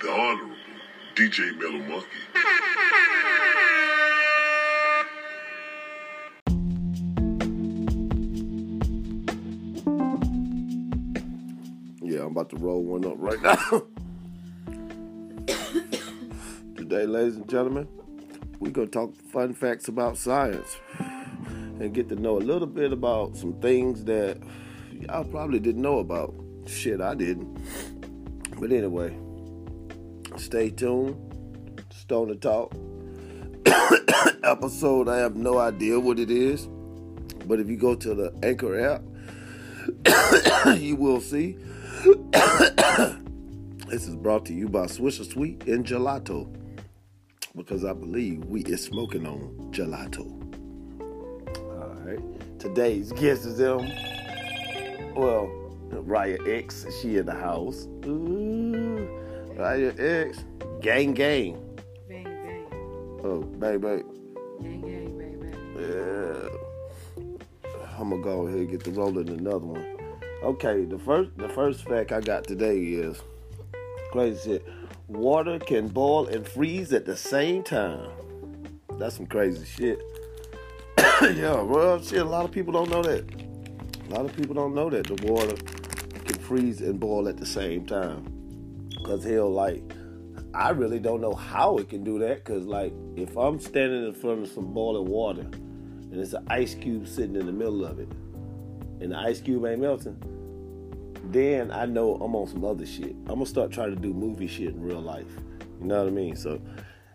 the Honorable DJ Mellow Monkey. Yeah, I'm about to roll one up right now. Today, ladies and gentlemen, we're going to talk fun facts about science and get to know a little bit about some things that y'all probably didn't know about. Shit, I didn't. But anyway, stay tuned. Stoner Talk episode. I have no idea what it is. But if you go to the Anchor app, you will see. this is brought to you by Swisher Sweet and Gelato. Because I believe we is smoking on gelato. Alright. Today's guest is them. Well, Riah X, she in the house. Ooh. Riah X. Gang gang. Bang bang. Oh, bang bang. Gang gang bang bang. Yeah. I'm gonna go ahead and get the rolling in another one. Okay, the first the first fact I got today is crazy shit. Water can boil and freeze at the same time. That's some crazy shit. yeah, well, shit. A lot of people don't know that. A lot of people don't know that the water can freeze and boil at the same time. Cause hell, like, I really don't know how it can do that. Cause like, if I'm standing in front of some boiling water and it's an ice cube sitting in the middle of it, and the ice cube ain't melting, then I know I'm on some other shit. I'm gonna start trying to do movie shit in real life. You know what I mean? So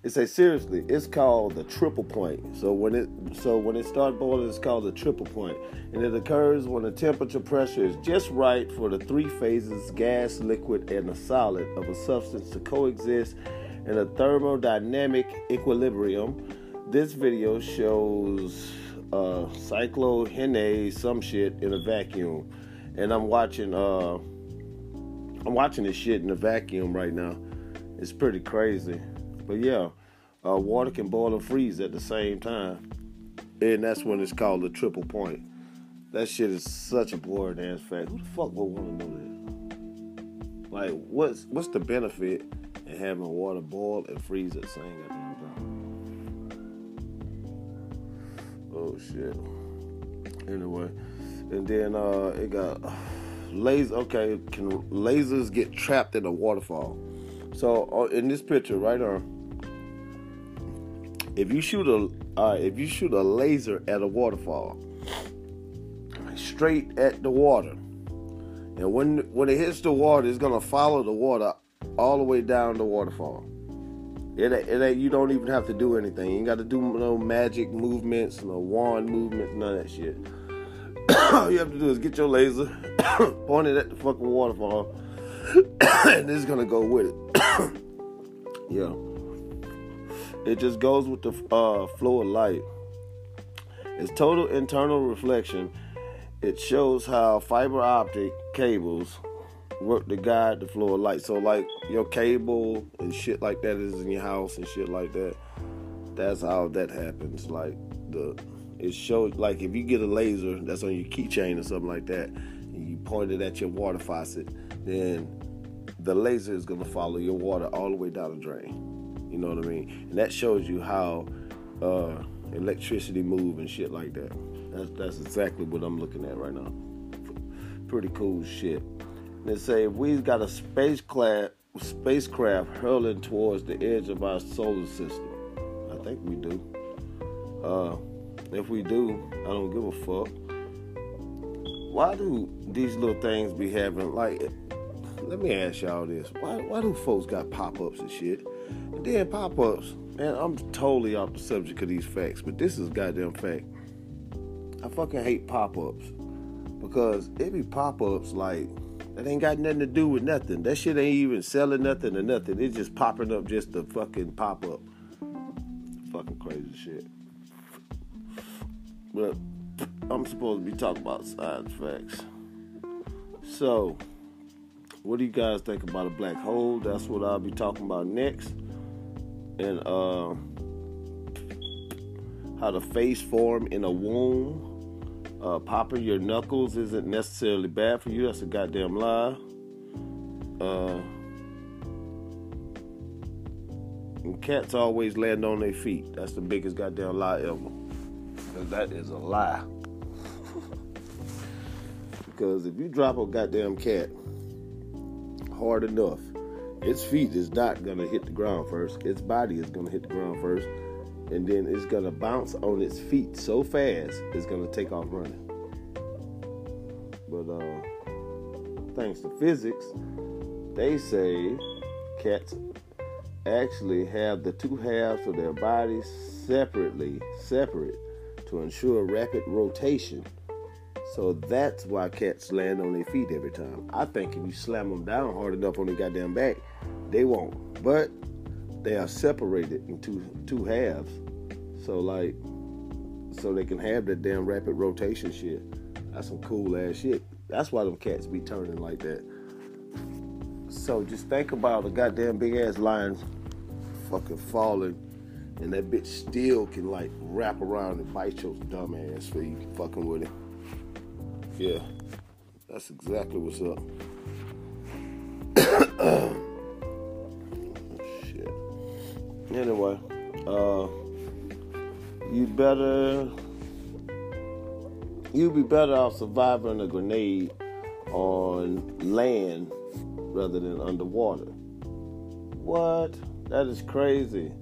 it say seriously, it's called the triple point. So when it so when it starts boiling, it's called the triple point, and it occurs when the temperature pressure is just right for the three phases, gas, liquid, and a solid of a substance to coexist in a thermodynamic equilibrium. This video shows uh, cyclohexane some shit in a vacuum, and I'm watching uh, I'm watching this shit in a vacuum right now. It's pretty crazy. But yeah, uh, water can boil and freeze at the same time. And that's when it's called the triple point. That shit is such a boring ass fact. Who the fuck would want to know that? Like, what's what's the benefit in having water boil and freeze at the same time? Oh shit. Anyway, and then uh, it got laser. Okay, can lasers get trapped in a waterfall? So uh, in this picture right here, if you shoot a uh, if you shoot a laser at a waterfall, straight at the water, and when when it hits the water, it's gonna follow the water all the way down the waterfall. It, it you don't even have to do anything. You ain't got to do no magic movements, no wand movements, none of that shit. All you have to do is get your laser, point it at the fucking waterfall, and it's gonna go with it. yeah. It just goes with the uh, flow of light. It's total internal reflection. It shows how fiber optic cables work to guide the flow of light. So like your cable and shit like that is in your house and shit like that. That's how that happens. Like the it shows like if you get a laser that's on your keychain or something like that, and you point it at your water faucet, then the laser is gonna follow your water all the way down the drain. You know what I mean? And that shows you how uh, electricity move and shit like that. That's that's exactly what I'm looking at right now. Pretty cool shit. They say if we've got a spacecraft spacecraft hurling towards the edge of our solar system. I think we do. Uh, if we do, I don't give a fuck. Why do these little things be having like? Let me ask y'all this: Why why do folks got pop ups and shit? Then pop ups, man. I'm totally off the subject of these facts, but this is goddamn fact. I fucking hate pop ups because it be pop ups like that ain't got nothing to do with nothing. That shit ain't even selling nothing or nothing. It's just popping up just to fucking pop up. Fucking crazy shit. But I'm supposed to be talking about science facts. So, what do you guys think about a black hole? That's what I'll be talking about next. And uh, how the face form in a womb. Uh, popping your knuckles isn't necessarily bad for you. That's a goddamn lie. Uh, and cats always land on their feet. That's the biggest goddamn lie ever. Because that is a lie. because if you drop a goddamn cat hard enough, its feet is not gonna hit the ground first. Its body is gonna hit the ground first and then it's gonna bounce on its feet so fast it's gonna take off running. But uh, thanks to physics, they say cats actually have the two halves of their bodies separately, separate to ensure rapid rotation. So that's why cats land on their feet every time. I think if you slam them down hard enough on their goddamn back, they won't. But they are separated into two halves. So like so they can have that damn rapid rotation shit. That's some cool ass shit. That's why them cats be turning like that. So just think about a goddamn big ass lion fucking falling and that bitch still can like wrap around and bite your dumb ass so you fucking with it. Yeah. That's exactly what's up. Anyway, uh you better you'd be better off surviving a grenade on land rather than underwater. What? That is crazy.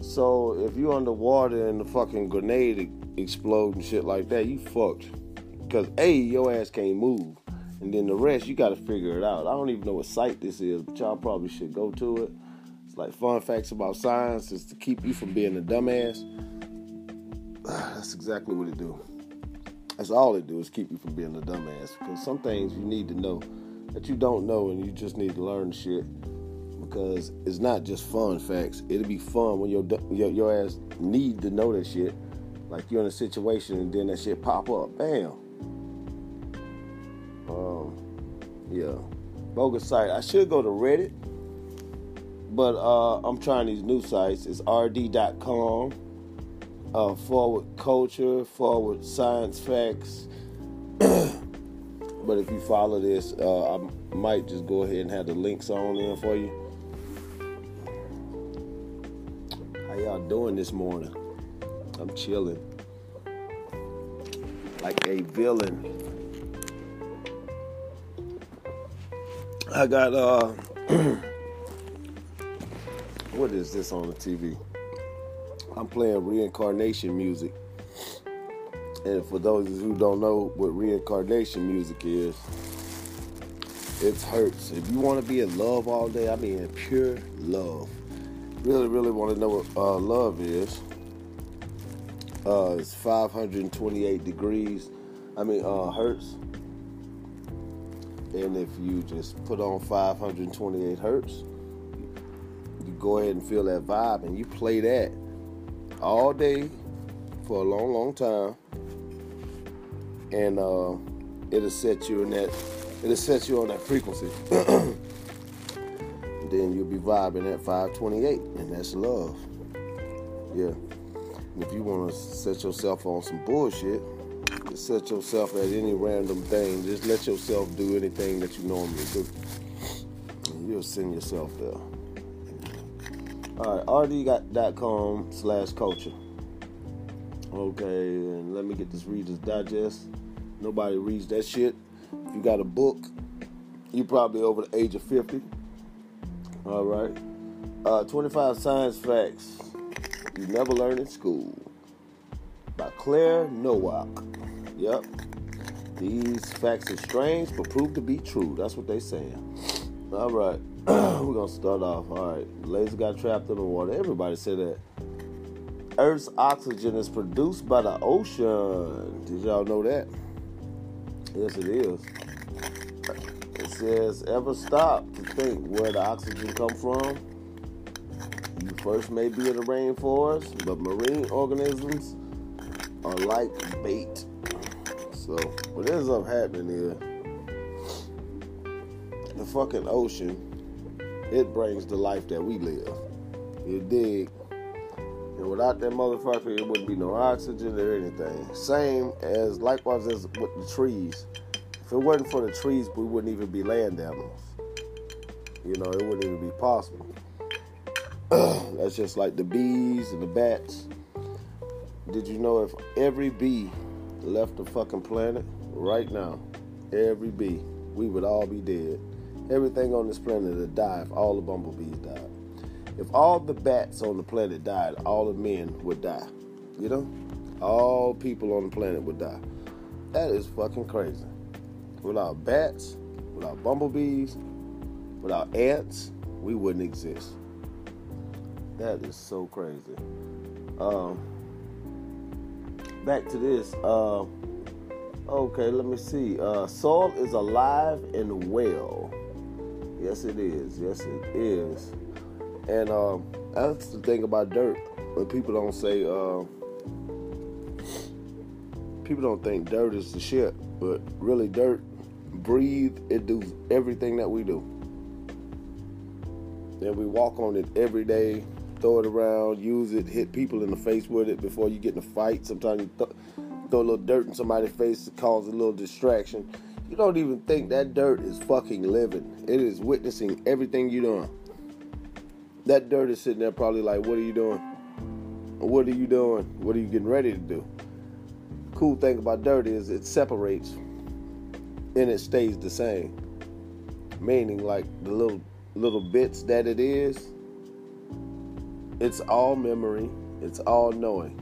So if you're underwater and the fucking grenade explode and shit like that, you fucked. Because A, your ass can't move. And then the rest, you gotta figure it out. I don't even know what site this is, but y'all probably should go to it. It's like fun facts about science is to keep you from being a dumbass. That's exactly what it do. That's all it do is keep you from being a dumbass. Because some things you need to know that you don't know, and you just need to learn shit. Because it's not just fun facts. It'll be fun when your your, your ass need to know that shit. Like you're in a situation and then that shit pop up. Bam. Um, yeah. Bogus site. I should go to Reddit, but uh, I'm trying these new sites. It's rd.com uh, forward culture, forward science facts. but if you follow this, uh, I might just go ahead and have the links on there for you. How y'all doing this morning? I'm chilling. Like a villain. I got uh what is this on the TV? I'm playing reincarnation music. And for those who don't know what reincarnation music is, it hurts. If you want to be in love all day, I mean pure love. Really, really want to know what uh, love is. Uh, it's 528 degrees. I mean uh, hertz. And if you just put on 528 hertz, go ahead and feel that vibe, and you play that all day for a long, long time, and uh, it'll set you in that It'll set you on that frequency. then you'll be vibing at 528, and that's love. Yeah. And if you want to set yourself on some bullshit, just set yourself at any random thing. Just let yourself do anything that you normally do. And you'll send yourself there. All right, rd.com slash culture. Okay, and let me get this Reader's Digest. Nobody reads that shit. If you got a book, you probably over the age of 50. All right. Uh, 25 science facts you never learned in school by Claire Nowak. Yep. These facts are strange but prove to be true. That's what they saying. All right. We're to start off. All right. Laser got trapped in the water. Everybody said that. Earth's oxygen is produced by the ocean. Did y'all know that? Yes, it is. It says, ever stop to think where the oxygen come from? You first may be in the rainforest, but marine organisms are like bait. So what ends up happening is the fucking ocean, it brings the life that we live. You dig? And without that motherfucker, it wouldn't be no oxygen or anything. Same as likewise as with the trees. If it wasn't for the trees, we wouldn't even be land animals. You know, it wouldn't even be possible. That's just like the bees and the bats. Did you know if every bee left the fucking planet right now, every bee, we would all be dead. Everything on this planet would die if all the bumblebees died. If all the bats on the planet died, all the men would die. You know? All people on the planet would die. That is fucking crazy. Without bats, without bumblebees, without ants, we wouldn't exist. That is so crazy. Um, back to this. Uh, okay, let me see. Uh, is alive and well. Yes, it is. Yes, it is. And um, that's the thing about dirt. When people don't say, uh, people don't think dirt is the shit, but really, dirt breathe. It do everything that we do. And we walk on it every day, throw it around, use it, hit people in the face with it before you get in a fight. Sometimes you th- throw a little dirt in somebody's face to cause a little distraction. You don't even think that dirt is fucking living. It is witnessing everything you're doing. That dirt is sitting there probably like, what are you doing? What are you doing? What are you getting ready to do? Cool thing about dirt is it separates and it stays the same. Meaning like the little little bits that it is, it's all memory, it's all knowing.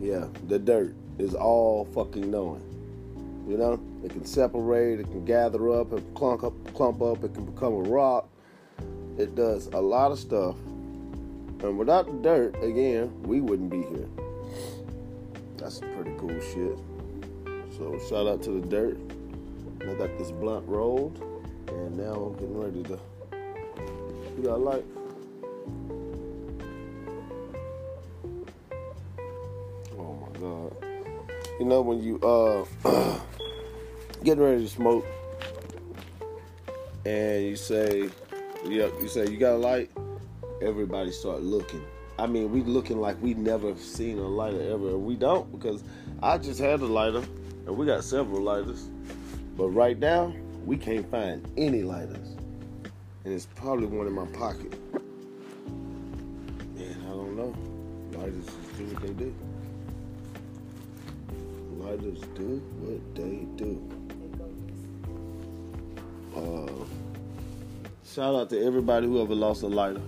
Yeah, the dirt is all fucking knowing. You know, it can separate, it can gather up, and clump up, clump up, it can become a rock. It does a lot of stuff. And without the dirt, again, we wouldn't be here. That's pretty cool shit. So shout out to the dirt. I got this blunt rolled, and now I'm getting ready to. You got light? Oh my god! You know when you uh getting ready to smoke, and you say, "Yeah," you say you got a light. Everybody start looking. I mean, we looking like we never seen a lighter ever, and we don't because I just had a lighter, and we got several lighters. But right now, we can't find any lighters. And it's probably one in my pocket. Man, I don't know. Lighters do what they do. Lighters do what they do. Shout out to everybody who ever lost a lighter.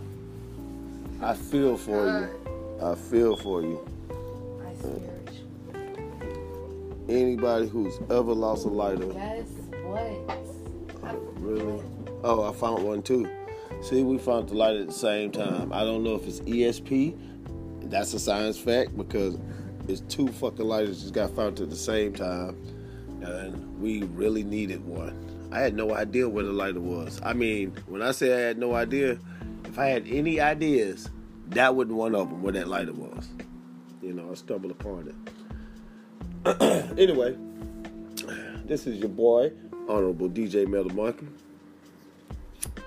I feel for you. I feel for you. Anybody who's ever lost a lighter. Guess what? Really? Oh, I found one too. See, we found the light at the same time. I don't know if it's ESP. That's a science fact because it's two fucking lighters just got found at the same time, and we really needed one. I had no idea where the lighter was. I mean, when I say I had no idea, if I had any ideas, that wasn't one of them where that lighter was. You know, I stumbled upon it. anyway, this is your boy Honorable DJ Metal Monkey.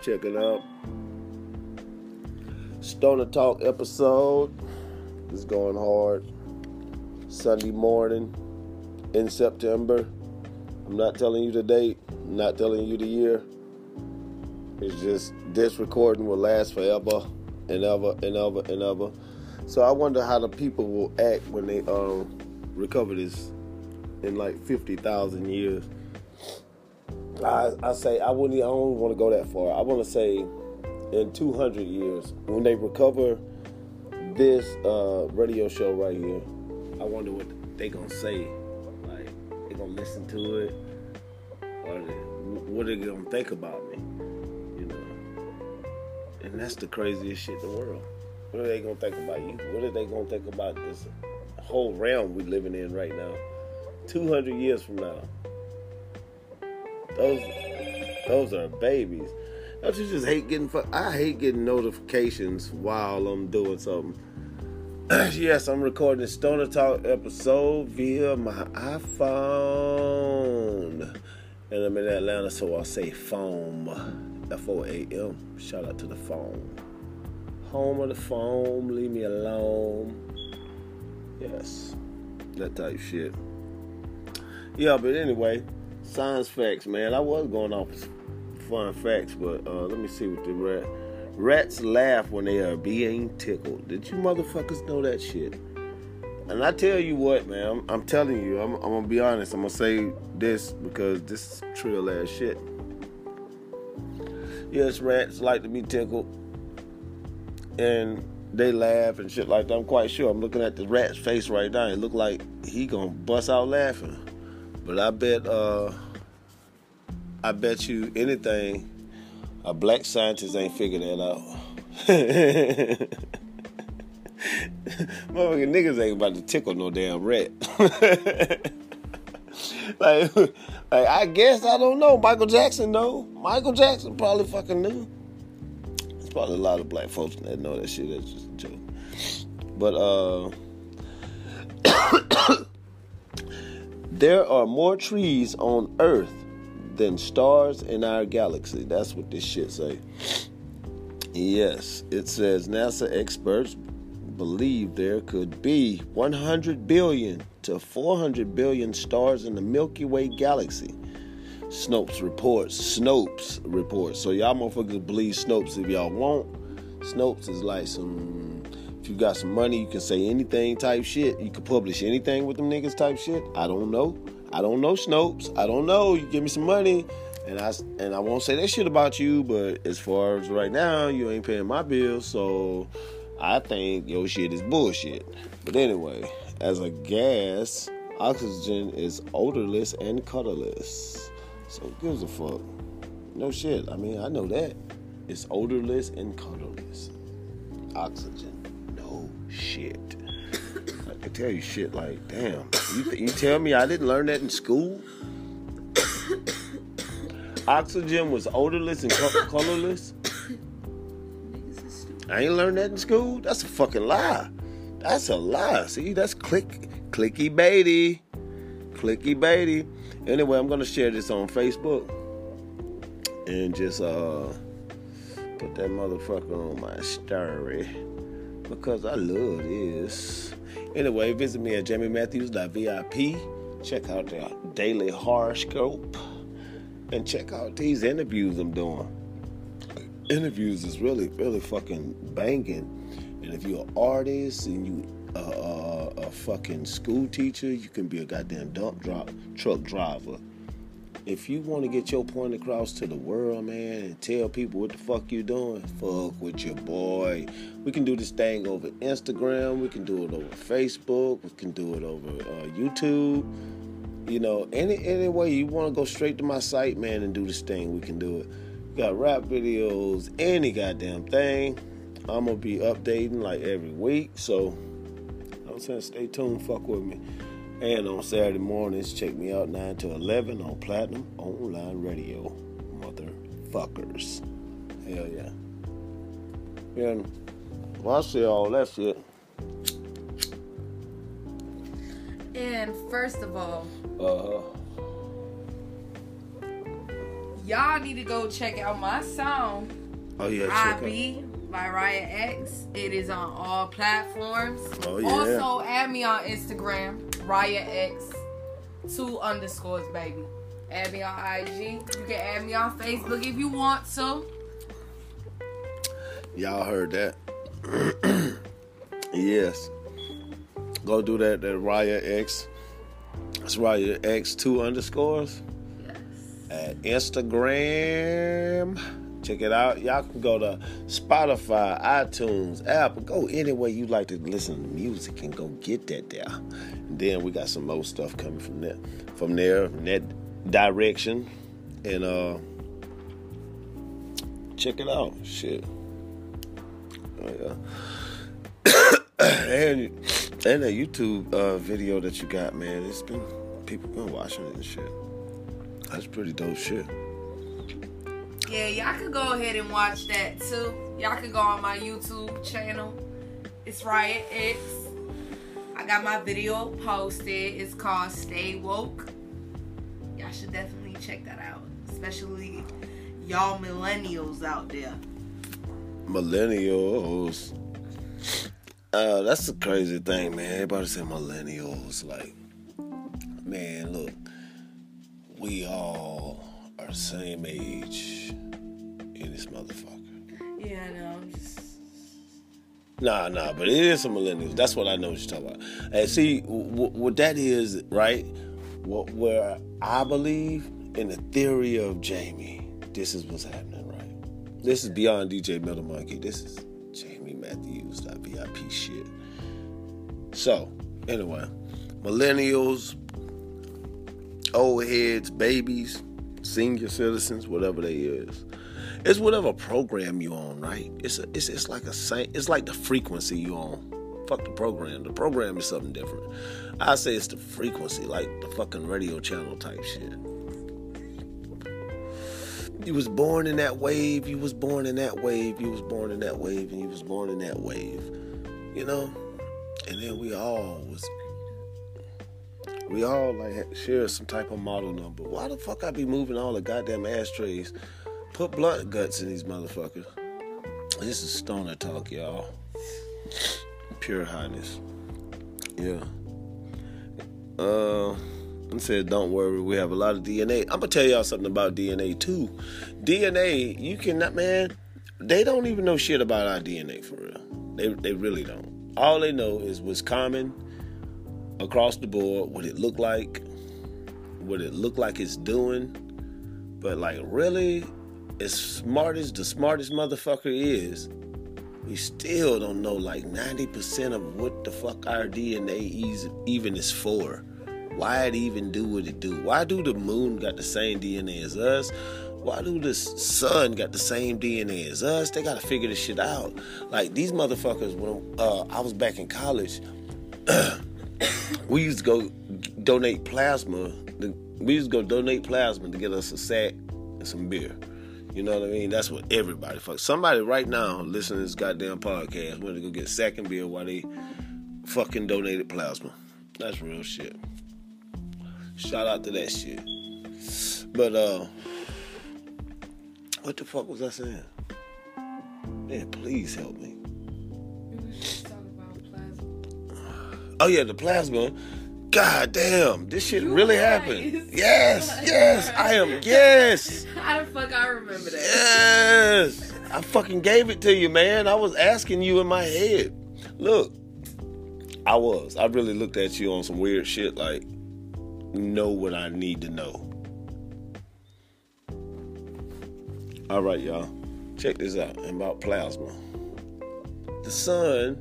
Check it out. Stoner Talk episode is going hard. Sunday morning in September. I'm not telling you the date, I'm not telling you the year. It's just this recording will last forever and ever and ever and ever. So I wonder how the people will act when they um, recover this in like 50,000 years. I, I say I wouldn't. I don't want to go that far. I want to say in 200 years when they recover this uh, radio show right here. I wonder what they gonna say. Gonna listen to it, or what are they gonna think about me? You know. And that's the craziest shit in the world. What are they gonna think about you? What are they gonna think about this whole realm we're living in right now? 200 years from now. Those those are babies. Don't you just hate getting? I hate getting notifications while I'm doing something. yes, I'm recording a Stoner Talk episode via my iPhone, and I'm in Atlanta, so I'll say foam, F O A M. Shout out to the phone, home of the foam. Leave me alone. Yes, that type shit. Yeah, but anyway, science facts, man. I was going off fun facts, but uh, let me see what the rat. Rats laugh when they are being tickled. Did you motherfuckers know that shit? And I tell you what, man, I'm, I'm telling you, I'm, I'm gonna be honest. I'm gonna say this because this is trill ass shit. Yes, rats like to be tickled, and they laugh and shit like that. I'm quite sure. I'm looking at the rat's face right now. It look like he gonna bust out laughing. But I bet, uh, I bet you anything, a black scientist ain't figured that out. Motherfucking niggas ain't about to tickle no damn rat. like, like, I guess I don't know. Michael Jackson though. Michael Jackson probably fucking knew. There's probably a lot of black folks that know that shit. That's just a joke. But uh. There are more trees on Earth than stars in our galaxy. That's what this shit say. Yes, it says NASA experts believe there could be 100 billion to 400 billion stars in the Milky Way galaxy. Snopes reports. Snopes reports. So y'all motherfuckers believe Snopes if y'all want. Snopes is like some. If you got some money, you can say anything type shit. You can publish anything with them niggas type shit. I don't know. I don't know Snopes. I don't know. You give me some money, and I and I won't say that shit about you. But as far as right now, you ain't paying my bills, so I think your shit is bullshit. But anyway, as a gas, oxygen is odorless and colorless. So who gives a fuck? No shit. I mean, I know that. It's odorless and colorless. Oxygen. No shit. I tell you shit like, damn. You, you tell me I didn't learn that in school? Oxygen was odorless and co- colorless? I ain't learned that in school. That's a fucking lie. That's a lie. See, that's click, clicky baity, clicky baity. Anyway, I'm gonna share this on Facebook and just uh put that motherfucker on my story because I love this. Anyway, visit me at JamieMatthews.vip. Check out the daily horoscope and check out these interviews I'm doing interviews is really, really fucking banging. And if you're an artist and you uh, uh, a fucking school teacher, you can be a goddamn dump drop truck driver. If you want to get your point across to the world, man, and tell people what the fuck you're doing, fuck with your boy. We can do this thing over Instagram. We can do it over Facebook. We can do it over uh, YouTube. You know, any any way you want to go straight to my site, man, and do this thing, we can do it. We Got rap videos, any goddamn thing. I'm gonna be updating like every week, so I'm saying stay tuned, fuck with me. And on Saturday mornings, check me out 9 to 11 on Platinum Online Radio. Motherfuckers. Hell yeah. And well, I see all that shit. And first of all, Uh y'all need to go check out my song, Oh yeah, check I out. Be by Riah X. It is on all platforms. Oh, yeah. Also, add me on Instagram, Riah X, two underscores, baby. Add me on IG. You can add me on Facebook if you want to. Y'all heard that? yes. Go do that. That Riah X. It's Riah X two underscores Yes. at Instagram. Check it out. Y'all can go to Spotify, iTunes, Apple. Go anywhere you like to listen to music and go get that there. And then we got some more stuff coming from there. From there, in that direction. And uh check it out. Shit. Oh, yeah. and and that YouTube uh, video that you got, man, it's been people been watching it and shit. That's pretty dope shit. Yeah, y'all could go ahead and watch that too. Y'all could go on my YouTube channel. It's Riah X. I got my video posted. It's called Stay Woke. Y'all should definitely check that out. Especially y'all millennials out there. Millennials. Uh, that's the crazy thing, man. Everybody say millennials. Like, man, look, we all are same age in this motherfucker. Yeah, I know. I'm just Nah, nah, but it is some millennials. That's what I know what you're talking about. And see, w- what that is, right? What where I believe in the theory of Jamie, this is what's happening, right? This is beyond DJ Metal Monkey. This is Jamie Matthews, that VIP shit. So, anyway, millennials, old heads, babies, senior citizens, whatever they is. It's whatever program you on, right? It's a, it's it's like a same. It's like the frequency you on. Fuck the program. The program is something different. I say it's the frequency, like the fucking radio channel type shit. You was born in that wave. You was born in that wave. You was born in that wave, and you was born in that wave. You know, and then we all was. We all like share some type of model number. Why the fuck I be moving all the goddamn ashtrays? Put blunt guts in these motherfuckers. This is stoner talk, y'all. Pure highness. Yeah. Uh, I said, don't worry, we have a lot of DNA. I'm gonna tell y'all something about DNA too. DNA, you cannot, man. They don't even know shit about our DNA for real. They they really don't. All they know is what's common across the board, what it looked like, what it looked like it's doing. But like really, as smart as the smartest motherfucker is, we still don't know like 90% of what the fuck our DNA even is for. Why it even do what it do? Why do the moon got the same DNA as us? Why do the sun got the same DNA as us? They gotta figure this shit out. Like these motherfuckers, when uh, I was back in college, we used to go donate plasma. We used to go donate plasma to get us a sack and some beer. You know what I mean? That's what everybody fuck. Somebody right now listening to this goddamn podcast went to go get sack and beer while they fucking donated plasma. That's real shit. Shout out to that shit. But uh what the fuck was I saying? Man, please help me. we was just talking about plasma. Oh yeah, the plasma. God damn, this shit You really right. happened. Yes, yes, I am. Yes, How the fuck I remember that? yes. I fucking gave it to you, man. I was asking you in my head. Look, I was. I really looked at you on some weird shit, like know what I need to know. All right, y'all. Check this out about plasma. The sun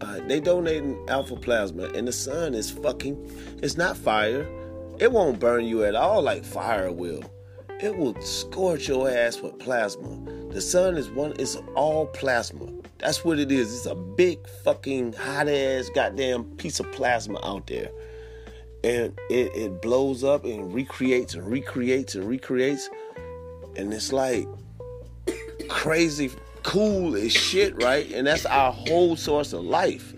uh, they donating alpha plasma, and the sun is fucking. It's not fire. It won't burn you at all like fire will. It will scorch your ass with plasma. The sun is one. It's all plasma. That's what it is. It's a big fucking hot ass goddamn piece of plasma out there, and it it blows up and recreates and recreates and recreates, and it's like crazy cool as shit, right? And that's our whole source of life.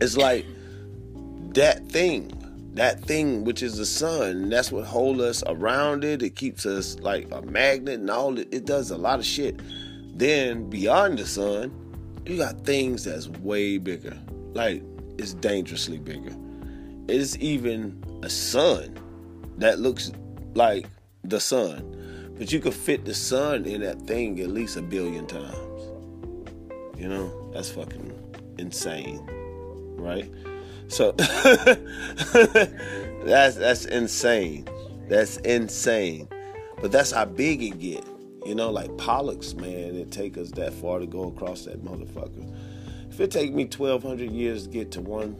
It's like that thing. that thing which is the sun. That's what holds us around it. It keeps us like a magnet and all. It, it does a lot of shit. Then beyond the sun, you got things that's way bigger. Like it's dangerously bigger. It's even a sun that looks like the sun. But you could fit the sun in that thing at least a billion times. You know, that's fucking insane. Right? So that's that's insane. That's insane. But that's how big it get. You know, like Pollux, man, it take us that far to go across that motherfucker. If it take me twelve hundred years to get to one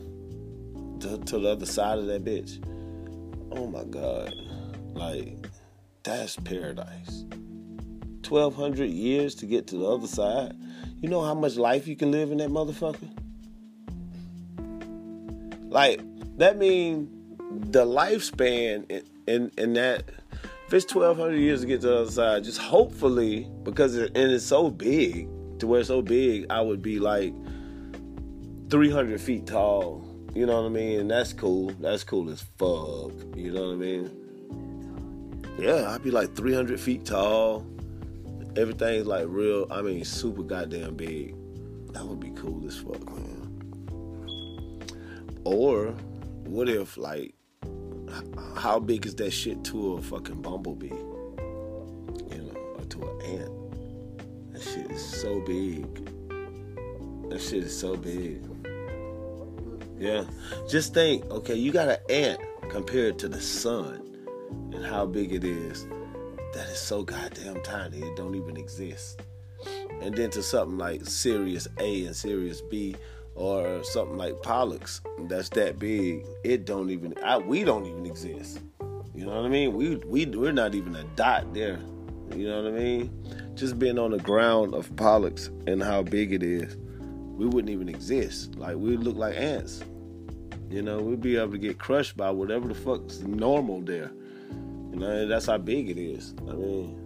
to, to the other side of that bitch, oh my god. Like, that's paradise. Twelve hundred years to get to the other side. You know how much life you can live in that motherfucker? Like that means the lifespan in, in, in that if it's twelve hundred years to get to the other side, just hopefully because it, and it's so big to where it's so big, I would be like three hundred feet tall. You know what I mean? And that's cool. That's cool as fuck. You know what I mean? Yeah, I'd be like three hundred feet tall. Everything's like real. I mean, super goddamn big. That would be cool as fuck, man. Or what if like how big is that shit to a fucking bumblebee? You know, or to an ant? That shit is so big. That shit is so big. Yeah. Just think, okay, you got an ant compared to the sun and how big it is. That is so goddamn tiny. It don't even exist. And then to something like Sirius A and Sirius B or something like Pollux that's that big, it don't even I, we don't even exist. You know what I mean? We we we're not even a dot there. You know what I mean? Just being on the ground of Pollux and how big it is, we wouldn't even exist. Like we'd look like ants. You know, we'd be able to get crushed by whatever the fuck's normal there. You know, that's how big it is. I mean,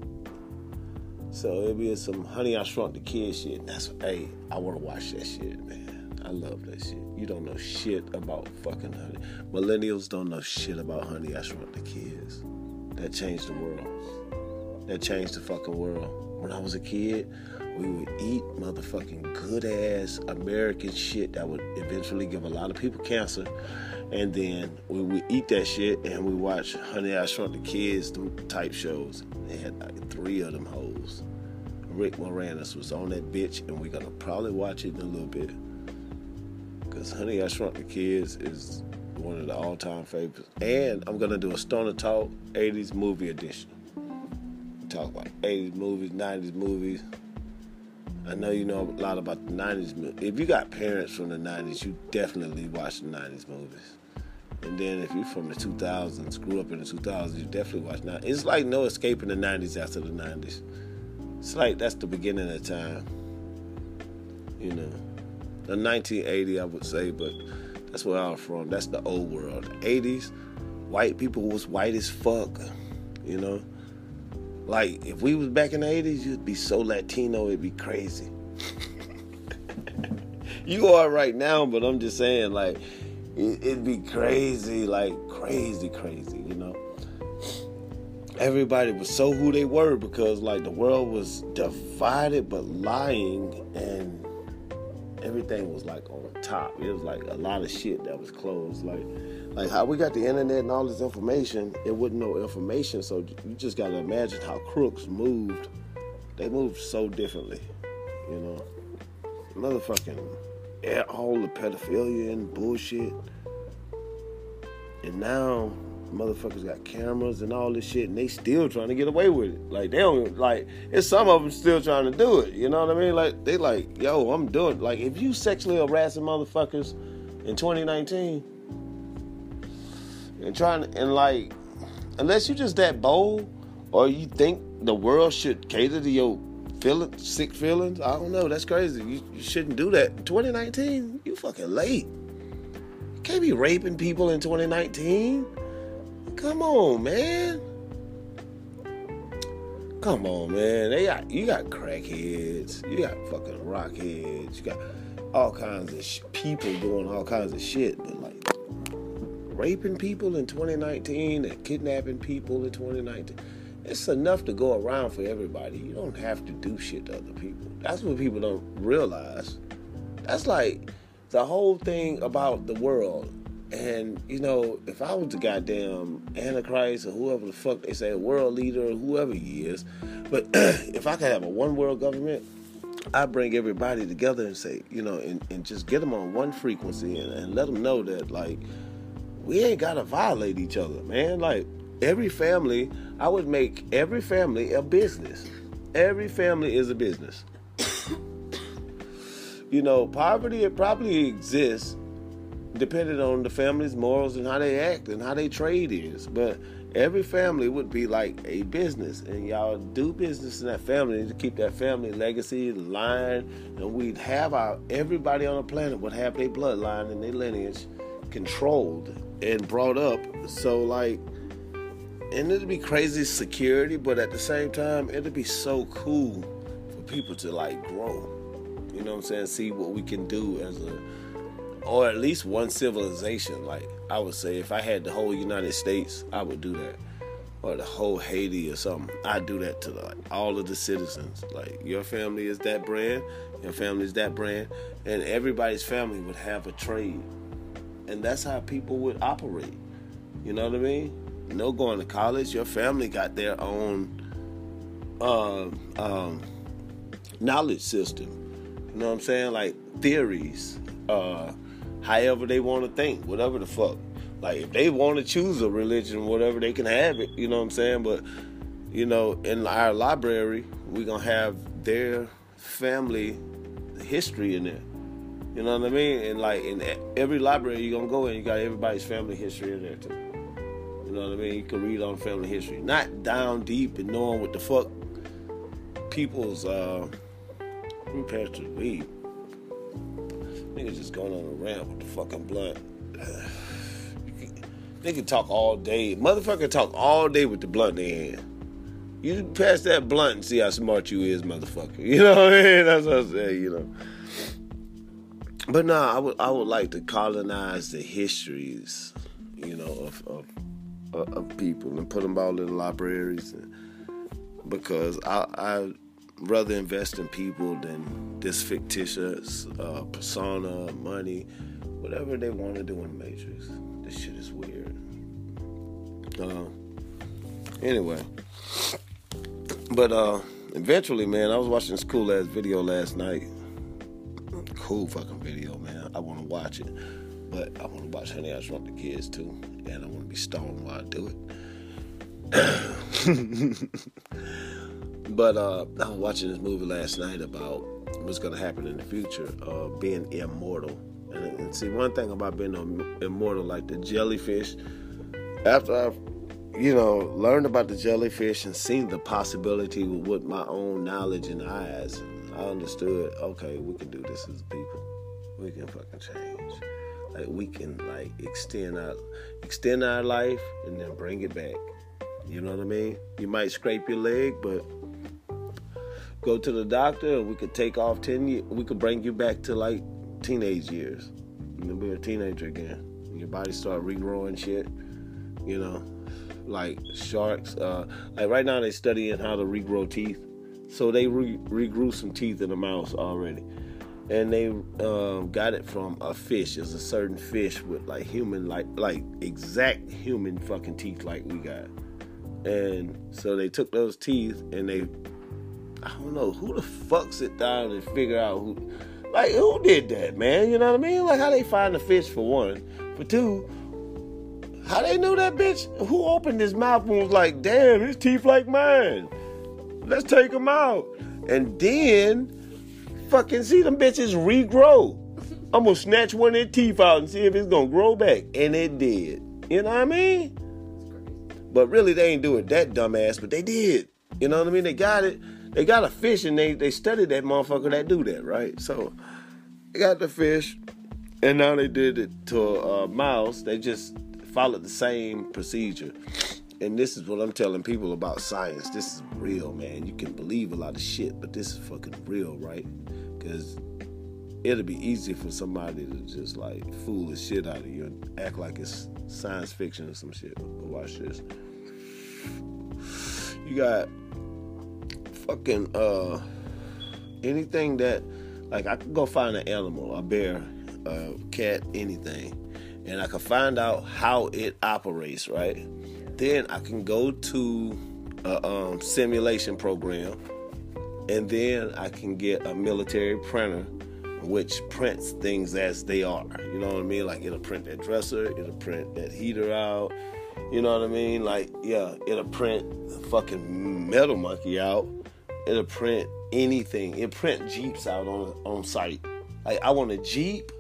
so it'd be some Honey I Shrunk the Kid shit. That's hey, I want to watch that shit, man. I love that shit. You don't know shit about fucking honey. Millennials don't know shit about honey. I shrunk the kids. That changed the world. That changed the fucking world. When I was a kid, we would eat motherfucking good ass American shit that would eventually give a lot of people cancer. And then we would eat that shit and we watch Honey I Shrunk the Kids type shows. They had like three of them hoes. Rick Moranis was on that bitch, and we're gonna probably watch it in a little bit. Cause Honey I Shrunk the Kids is one of the all-time favorites. And I'm gonna do a Stoner Talk 80s movie edition. Talk about 80s movies, 90s movies. I know you know a lot about the 90s. If you got parents from the 90s, you definitely watch the 90s movies. And then if you're from the 2000s, grew up in the 2000s, you definitely watch now. It's like no escaping the 90s after the 90s. It's like that's the beginning of time. You know the 1980, I would say, but that's where I'm from. That's the old world. The 80s, white people was white as fuck, you know. Like if we was back in the 80s, you'd be so Latino, it'd be crazy. you are right now, but I'm just saying, like, it'd be crazy, like crazy, crazy, you know. Everybody was so who they were because, like, the world was divided but lying and everything was like on top. It was like a lot of shit that was closed. Like, like how we got the internet and all this information, it wasn't no information. So you just gotta imagine how crooks moved. They moved so differently, you know. Motherfucking all the pedophilia and bullshit. And now motherfuckers got cameras and all this shit, and they still trying to get away with it. Like they don't like. It's some of them still trying to do it. You know what I mean? Like they like, yo, I'm doing. Like if you sexually harassing motherfuckers in 2019 and trying and like, unless you just that bold or you think the world should cater to your feelings, sick feelings, I don't know. That's crazy. You, you shouldn't do that. 2019, you fucking late. You can't be raping people in 2019. Come on, man. Come on, man. They got you got crackheads, you got fucking rockheads, you got all kinds of sh- people doing all kinds of shit. But raping people in 2019 and kidnapping people in 2019. It's enough to go around for everybody. You don't have to do shit to other people. That's what people don't realize. That's like the whole thing about the world. And you know, if I was the goddamn Antichrist or whoever the fuck they say, world leader or whoever he is, but if I could have a one world government, I bring everybody together and say, you know, and, and just get them on one frequency and, and let them know that like we ain't gotta violate each other, man. Like every family, I would make every family a business. Every family is a business. you know, poverty it probably exists depending on the family's morals and how they act and how they trade is. But every family would be like a business, and y'all do business in that family to keep that family legacy, line, and we'd have our everybody on the planet would have their bloodline and their lineage controlled and brought up. So like, and it'd be crazy security, but at the same time, it'd be so cool for people to like grow. You know what I'm saying? See what we can do as a or at least one civilization. Like I would say, if I had the whole United States, I would do that, or the whole Haiti or something. I'd do that to like all of the citizens. Like your family is that brand, your family is that brand, and everybody's family would have a trade, and that's how people would operate. You know what I mean? No going to college. Your family got their own um, um, knowledge system. You know what I'm saying? Like theories. Uh, however they want to think, whatever the fuck. Like if they want to choose a religion, whatever they can have it. You know what I'm saying? But you know, in our library, we're gonna have their family history in there. You know what I mean? And like in every library you're gonna go in, you got everybody's family history in there too. You know what I mean? You can read on family history, not down deep and knowing what the fuck people's uh, we passed the weed. Nigga just going on a rant with the fucking blunt. Nigga talk all day. Motherfucker talk all day with the blunt in hand. You pass that blunt and see how smart you is, motherfucker. You know what I mean? That's what I'm saying, you know. But nah, I would I would like to colonize the histories, you know, of of, of people and put them all in libraries, and, because I I rather invest in people than this fictitious uh, persona, money, whatever they want to do in Matrix. This shit is weird. Uh, anyway, but uh, eventually, man, I was watching this cool ass video last night. Cool fucking video, man. I want to watch it, but I want to watch Honey I Shrunk the Kids too, and I want to be stoned while I do it. But uh, I was watching this movie last night about what's going to happen in the future of being immortal. And, and, see, one thing about being immortal, like the jellyfish, after I've, you know, learned about the jellyfish and seen the possibility with my own knowledge and eyes, I understood, okay, we can do this as people. We can fucking change. Like we can like extend our extend our life and then bring it back. You know what I mean? You might scrape your leg, but go to the doctor and we could take off 10 years. We could bring you back to like teenage years. And then be a teenager again. Your body start regrowing shit. You know, like sharks. Uh, like right now they studying how to regrow teeth. So they re- regrew some teeth in a mouse already. And they um, got it from a fish. It's a certain fish with like human, like like exact human fucking teeth like we got. And so they took those teeth and they I don't know who the fuck sit down and figure out who, like who did that, man? You know what I mean? Like how they find the fish for one, for two, how they knew that bitch? Who opened his mouth and was like, "Damn, his teeth like mine. Let's take him out." And then, fucking see them bitches regrow. I'm gonna snatch one of their teeth out and see if it's gonna grow back, and it did. You know what I mean? But really, they ain't do it that dumbass, but they did. You know what I mean? They got it they got a fish and they they studied that motherfucker that do that, right? So they got the fish, and now they did it to a mouse. They just followed the same procedure. And this is what I'm telling people about science. This is real, man. You can believe a lot of shit, but this is fucking real, right? Because it'll be easy for somebody to just like fool the shit out of you and act like it's science fiction or some shit. But watch this. You got fucking uh anything that like I could go find an animal, a bear, a cat, anything, and I could find out how it operates, right? Then I can go to a um, simulation program, and then I can get a military printer which prints things as they are. You know what I mean? Like it'll print that dresser, it'll print that heater out. You know what I mean? Like, yeah, it'll print the fucking metal monkey out. It'll print anything. It print Jeeps out on on site. Like I want a Jeep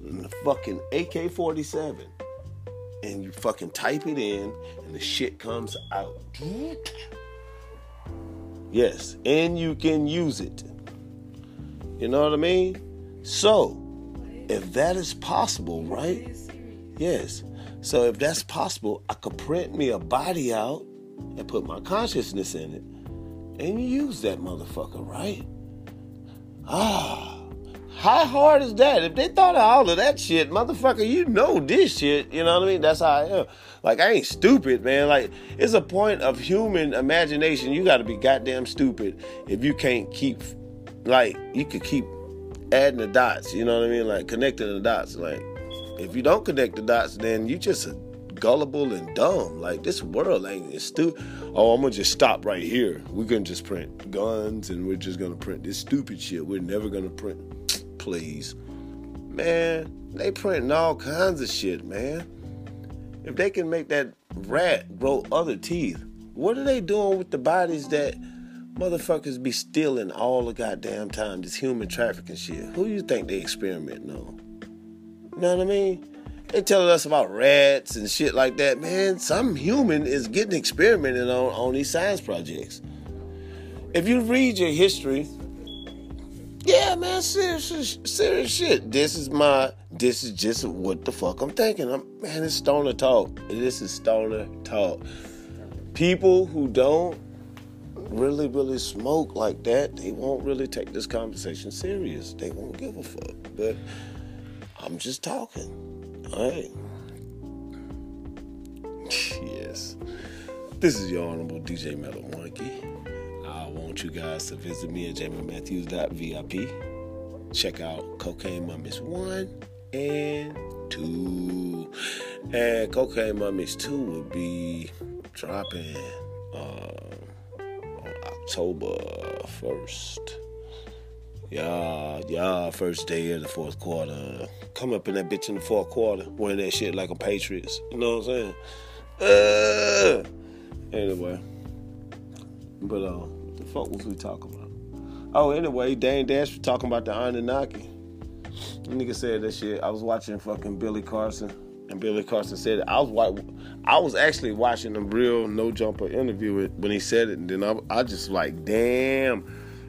and a fucking AK forty seven. And you fucking type it in and the shit comes out. Yes, and you can use it. You know what I mean? So, if that is possible, right? Yes. So if that's possible, I could print me a body out and put my consciousness in it and use that motherfucker, right? Ah, how hard is that? If they thought of all of that shit, motherfucker, you know this shit. You know what I mean? That's how I am. Like I ain't stupid, man. Like it's a point of human imagination. You got to be goddamn stupid if you can't keep, like, you could keep adding the dots. You know what I mean? Like connecting the dots. Like if you don't connect the dots, then you just gullible and dumb. Like this world ain't it's stupid. Oh, I'm gonna just stop right here. We're gonna just print guns and we're just gonna print this stupid shit. We're never gonna print. Please, man, they printing all kinds of shit, man. If they can make that rat grow other teeth, what are they doing with the bodies that motherfuckers be stealing all the goddamn time? This human trafficking shit. Who you think they experimenting on? You know what I mean? They telling us about rats and shit like that. Man, some human is getting experimented on on these science projects. If you read your history, yeah, man, serious, serious shit. This is my, this is just what the fuck I'm thinking. I'm, man, it's stoner talk. This is stoner talk. People who don't really, really smoke like that, they won't really take this conversation serious. They won't give a fuck. But I'm just talking. All right. yes. This is your Honorable DJ Metal Monkey. Want you guys to visit me at jamiematthews.vip. Check out Cocaine Mummies 1 and 2. And Cocaine Mummies 2 will be dropping uh, on October 1st. Yeah, yeah, first day of the fourth quarter. Come up in that bitch in the fourth quarter, wearing that shit like a Patriots. You know what I'm saying? Uh, anyway. But the fuck was we talking about? Oh, anyway, Dame Dash was talking about the Anunnaki. The nigga said that shit. I was watching fucking Billy Carson, and Billy Carson said it. I was wa- I was actually watching a real no jumper interview when he said it, and then I, I just like, damn.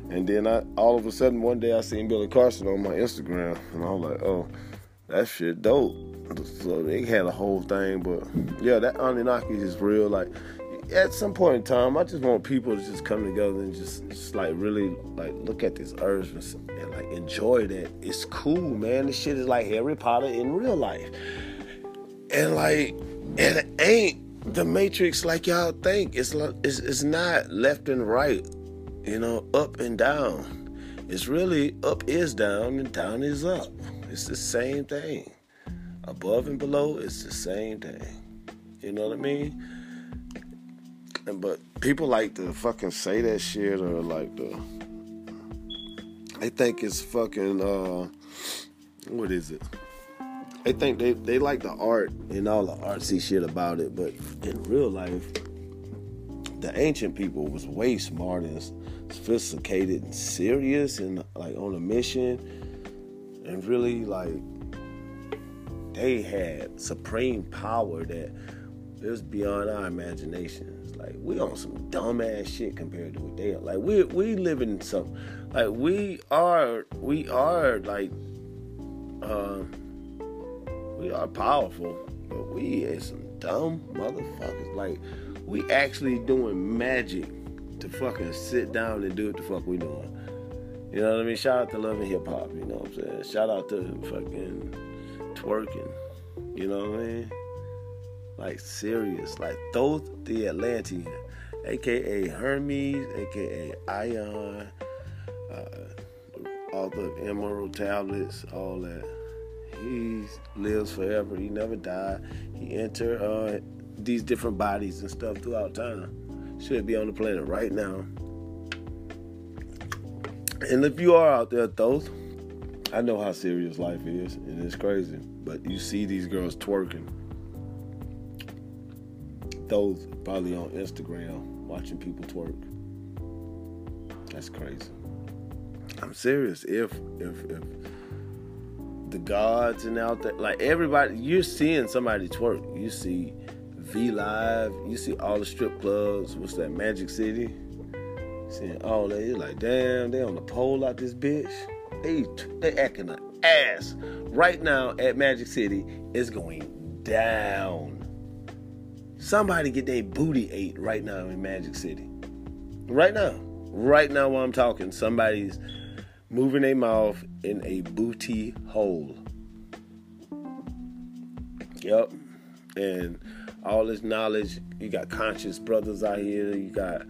And then I all of a sudden one day I seen Billy Carson on my Instagram, and I was like, oh, that shit dope. So they had a whole thing, but yeah, that Anunnaki is real. Like at some point in time, I just want people to just come together and just, just like really like look at this earth and, and like enjoy that. It's cool, man. This shit is like Harry Potter in real life, and like it ain't the Matrix like y'all think. It's like it's, it's not left and right, you know, up and down. It's really up is down and down is up. It's the same thing. Above and below, it's the same thing. You know what I mean? But people like to fucking say that shit or like the they think it's fucking uh what is it? They think they, they like the art and all the artsy shit about it, but in real life, the ancient people was way smart and sophisticated and serious and like on a mission and really like they had supreme power that it was beyond our imaginations. Like we on some dumbass shit compared to what they are. Like we we live in some like we are we are like um we are powerful, but we is some dumb motherfuckers. Like we actually doing magic to fucking sit down and do what the fuck we doing. You know what I mean? Shout out to Love and Hip Hop, you know what I'm saying? Shout out to fucking twerking. You know what I mean? Like serious. Like Thoth the Atlantean, aka Hermes, aka Ion, uh, author of Emerald Tablets, all that. He lives forever. He never died. He entered uh, these different bodies and stuff throughout time. Should be on the planet right now. And if you are out there, Thoth, I know how serious life is, and it's crazy. But you see these girls twerking. Those probably on Instagram watching people twerk. That's crazy. I'm serious. If if if the gods and out there, like everybody, you're seeing somebody twerk. You see V Live. You see all the strip clubs. What's that? Magic City. Seeing all that, you're like, damn, they on the pole out this bitch. They they acting an ass right now at Magic City. It's going down. Somebody get their booty ate right now in Magic City. Right now, right now while I'm talking, somebody's moving their mouth in a booty hole. Yep, and all this knowledge. You got conscious brothers out here. You got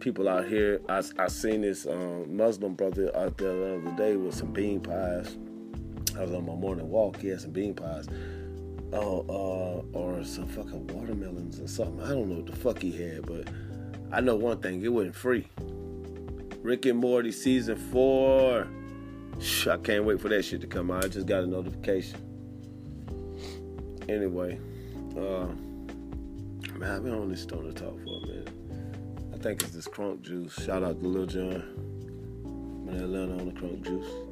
people out here. I, I seen this um, Muslim brother out there the other day with some bean pies. I was on my morning walk. He had some bean pies. Oh, uh, or some fucking watermelons or something. I don't know what the fuck he had, but I know one thing: it wasn't free. Rick and Morty season four. I can't wait for that shit to come out. I just got a notification. Anyway, uh, man, I've been on this stoner talk for a minute. I think it's this crunk juice. Shout out to Lil Jon. Man, Atlanta on the crunk juice.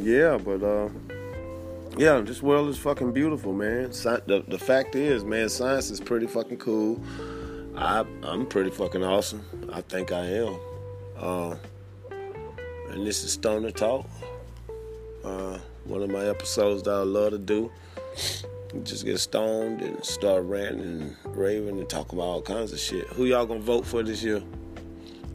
Yeah, but uh, yeah, this world is fucking beautiful, man. Sci- the the fact is, man, science is pretty fucking cool. I I'm pretty fucking awesome. I think I am. Uh, and this is Stoner Talk. Uh, one of my episodes that I love to do. Just get stoned and start ranting and raving and talk about all kinds of shit. Who y'all gonna vote for this year?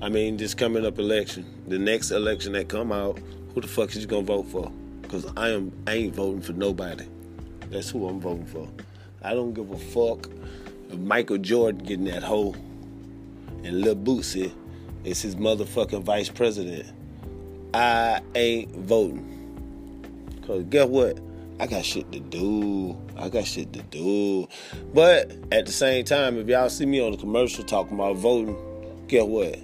I mean, this coming up election, the next election that come out, who the fuck is you gonna vote for? Cause I am, I ain't voting for nobody. That's who I'm voting for. I don't give a fuck if Michael Jordan getting that hole and Lil Bootsy is his motherfucking vice president. I ain't voting. Cause guess what? I got shit to do. I got shit to do. But at the same time, if y'all see me on the commercial talking about voting, guess what?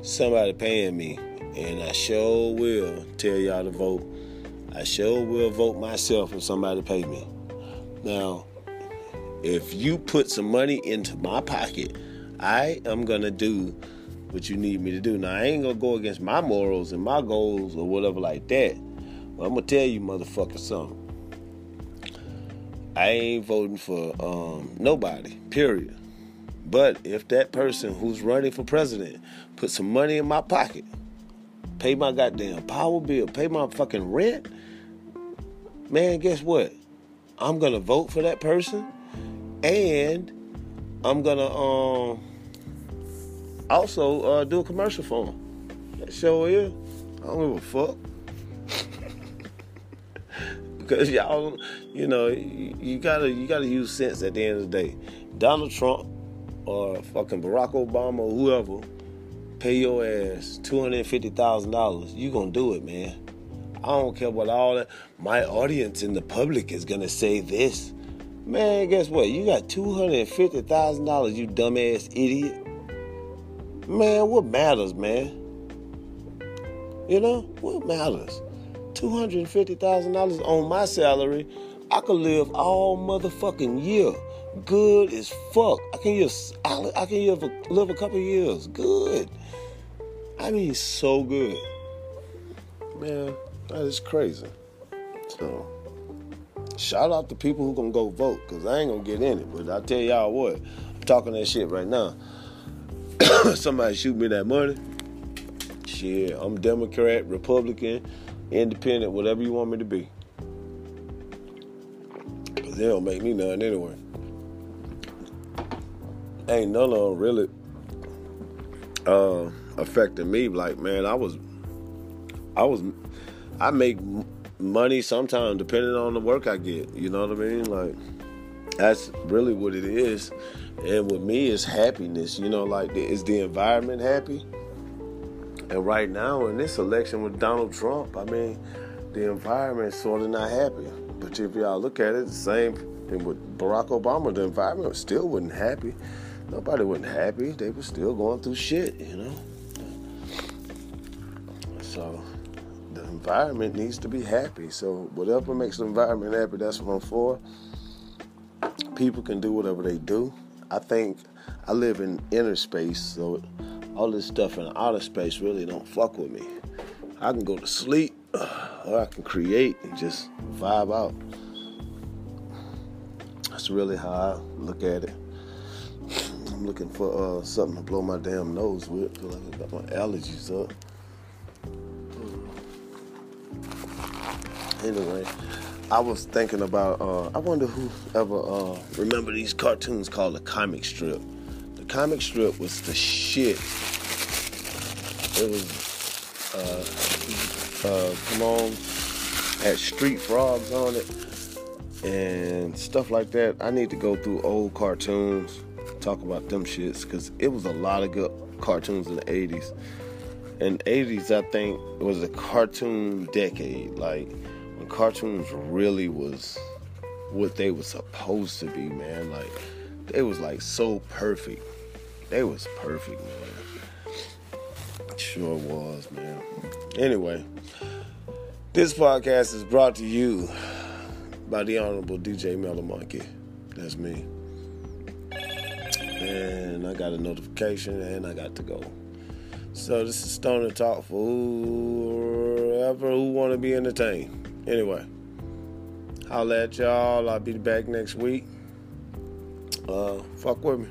Somebody paying me. And I sure will tell y'all to vote. I sure will vote myself if somebody pay me. Now, if you put some money into my pocket, I am gonna do what you need me to do. Now I ain't gonna go against my morals and my goals or whatever like that. But I'm gonna tell you, motherfucker, something. I ain't voting for um, nobody. Period. But if that person who's running for president put some money in my pocket, pay my goddamn power bill, pay my fucking rent, man, guess what? I'm gonna vote for that person, and I'm gonna um also uh, do a commercial for him. That sure is. I don't give a fuck. because y'all, you know, you, you gotta you gotta use sense at the end of the day. Donald Trump or fucking Barack Obama or whoever pay your ass two hundred and fifty thousand dollars, you gonna do it, man. I don't care what all that. My audience in the public is gonna say this. Man, guess what? You got two hundred and fifty thousand dollars, you dumbass idiot. Man, what matters, man? You know what matters? Two hundred and fifty thousand dollars on my salary, I could live all motherfucking year, good as fuck. I can just, I can live a, live a couple years, good. I mean, so good, man. That is crazy. So, shout out to people who gonna go vote, cause I ain't gonna get in it. But I tell y'all what, I'm talking that shit right now. Somebody shoot me that money. Shit, I'm Democrat, Republican, Independent, whatever you want me to be. They don't make me none anyway. ain't none of them really uh, affecting me. Like, man, I was, I was, I make money sometimes depending on the work I get. You know what I mean? Like, that's really what it is. And with me, it's happiness. You know, like, is the environment happy? And right now, in this election with Donald Trump, I mean, the environment's sort of not happy. But if y'all look at it, the same thing with Barack Obama, the environment still wasn't happy. Nobody wasn't happy. They were still going through shit, you know. So the environment needs to be happy. So whatever makes the environment happy, that's what I'm for. People can do whatever they do. I think I live in inner space, so all this stuff in outer space really don't fuck with me. I can go to sleep or I can create and just vibe out. That's really how I look at it. I'm looking for uh, something to blow my damn nose with. feel like I got my allergies up. Anyway, I was thinking about. Uh, I wonder who ever uh, remember these cartoons called the comic strip. The comic strip was the shit. It was uh, uh, come on, had street frogs on it and stuff like that. I need to go through old cartoons, talk about them shits, because it was a lot of good cartoons in the 80s. In the 80s, I think, was a cartoon decade. Like, when cartoons really was what they were supposed to be, man. Like, they was, like, so perfect. They was perfect, man. Sure was, man. Anyway, this podcast is brought to you by the Honorable DJ Mellow Monkey. That's me. And I got a notification and I got to go. So this is Stoner Talk for whoever who want to be entertained. Anyway, I'll let y'all. I'll be back next week. Uh, fuck with me.